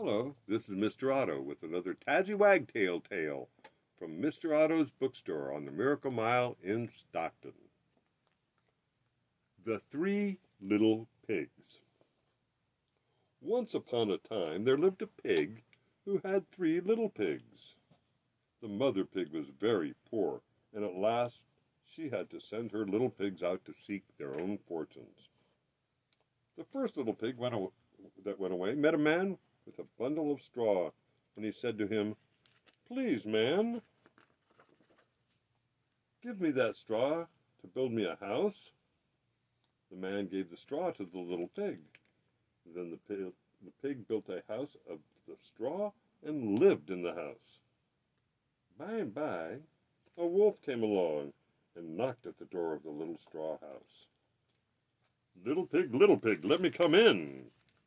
Hello, this is Mr. Otto with another Tazzy Wagtail tale from Mr. Otto's bookstore on the Miracle Mile in Stockton. The Three Little Pigs. Once upon a time there lived a pig who had three little pigs. The mother pig was very poor, and at last she had to send her little pigs out to seek their own fortunes. The first little pig went that went away met a man a bundle of straw, and he said to him, Please, man, give me that straw to build me a house. The man gave the straw to the little pig. Then the pig, the pig built a house of the straw and lived in the house. By and by, a wolf came along and knocked at the door of the little straw house. Little pig, little pig, let me come in,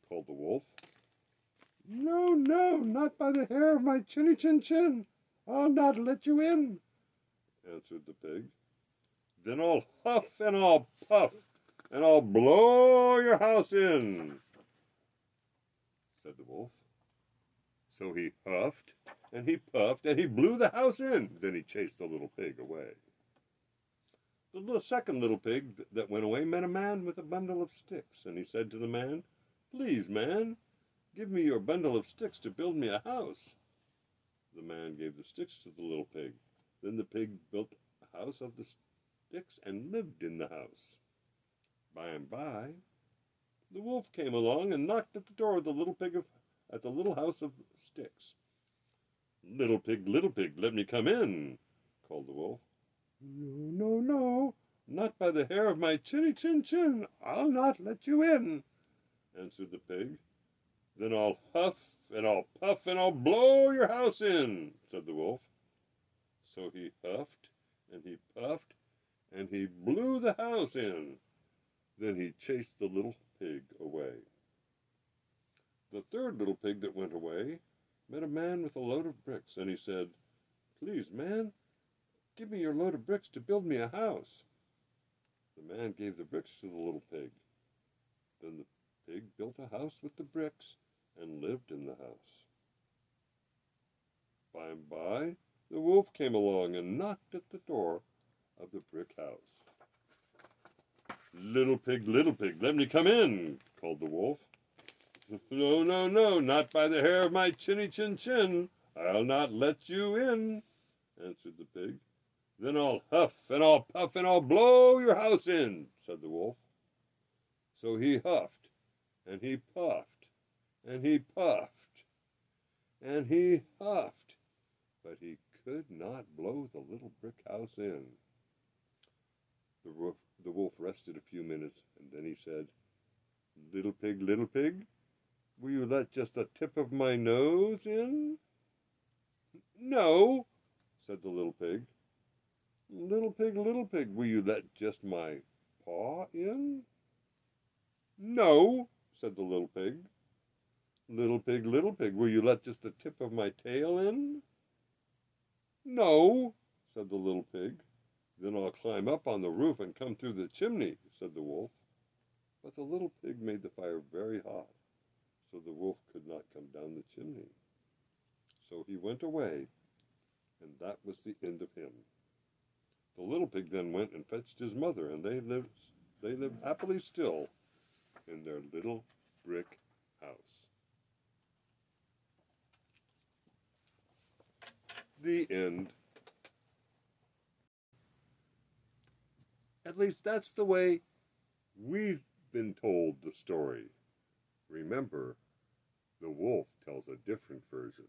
called the wolf. No, no, not by the hair of my chinny chin chin. I'll not let you in, answered the pig. Then I'll huff and I'll puff and I'll blow your house in, said the wolf. So he huffed and he puffed and he blew the house in. Then he chased the little pig away. The little, second little pig that went away met a man with a bundle of sticks, and he said to the man, Please, man, Give me your bundle of sticks to build me a house. The man gave the sticks to the little pig. Then the pig built a house of the sticks and lived in the house. By and by, the wolf came along and knocked at the door of the little pig of, at the little house of sticks. Little pig, little pig, let me come in, called the wolf. No, no, no, not by the hair of my chinny chin chin. I'll not let you in, answered the pig. Then I'll huff and I'll puff and I'll blow your house in, said the wolf. So he huffed and he puffed and he blew the house in. Then he chased the little pig away. The third little pig that went away met a man with a load of bricks, and he said, Please, man, give me your load of bricks to build me a house. The man gave the bricks to the little pig. Then the pig built a house with the bricks and lived in the house. By and by, the wolf came along and knocked at the door of the brick house. Little pig, little pig, let me come in, called the wolf. No, no, no, not by the hair of my chinny chin chin. I'll not let you in, answered the pig. Then I'll huff and I'll puff and I'll blow your house in, said the wolf. So he huffed and he puffed and he puffed, and he huffed, but he could not blow the little brick house in. The, roof, the wolf rested a few minutes, and then he said, Little pig, little pig, will you let just the tip of my nose in? No, said the little pig. Little pig, little pig, will you let just my paw in? No, said the little pig. Little pig, little pig, will you let just the tip of my tail in? No, said the little pig. Then I'll climb up on the roof and come through the chimney, said the wolf. But the little pig made the fire very hot, so the wolf could not come down the chimney. So he went away, and that was the end of him. The little pig then went and fetched his mother, and they lived, they lived happily still in their little brick house. The end. At least that's the way we've been told the story. Remember, the wolf tells a different version.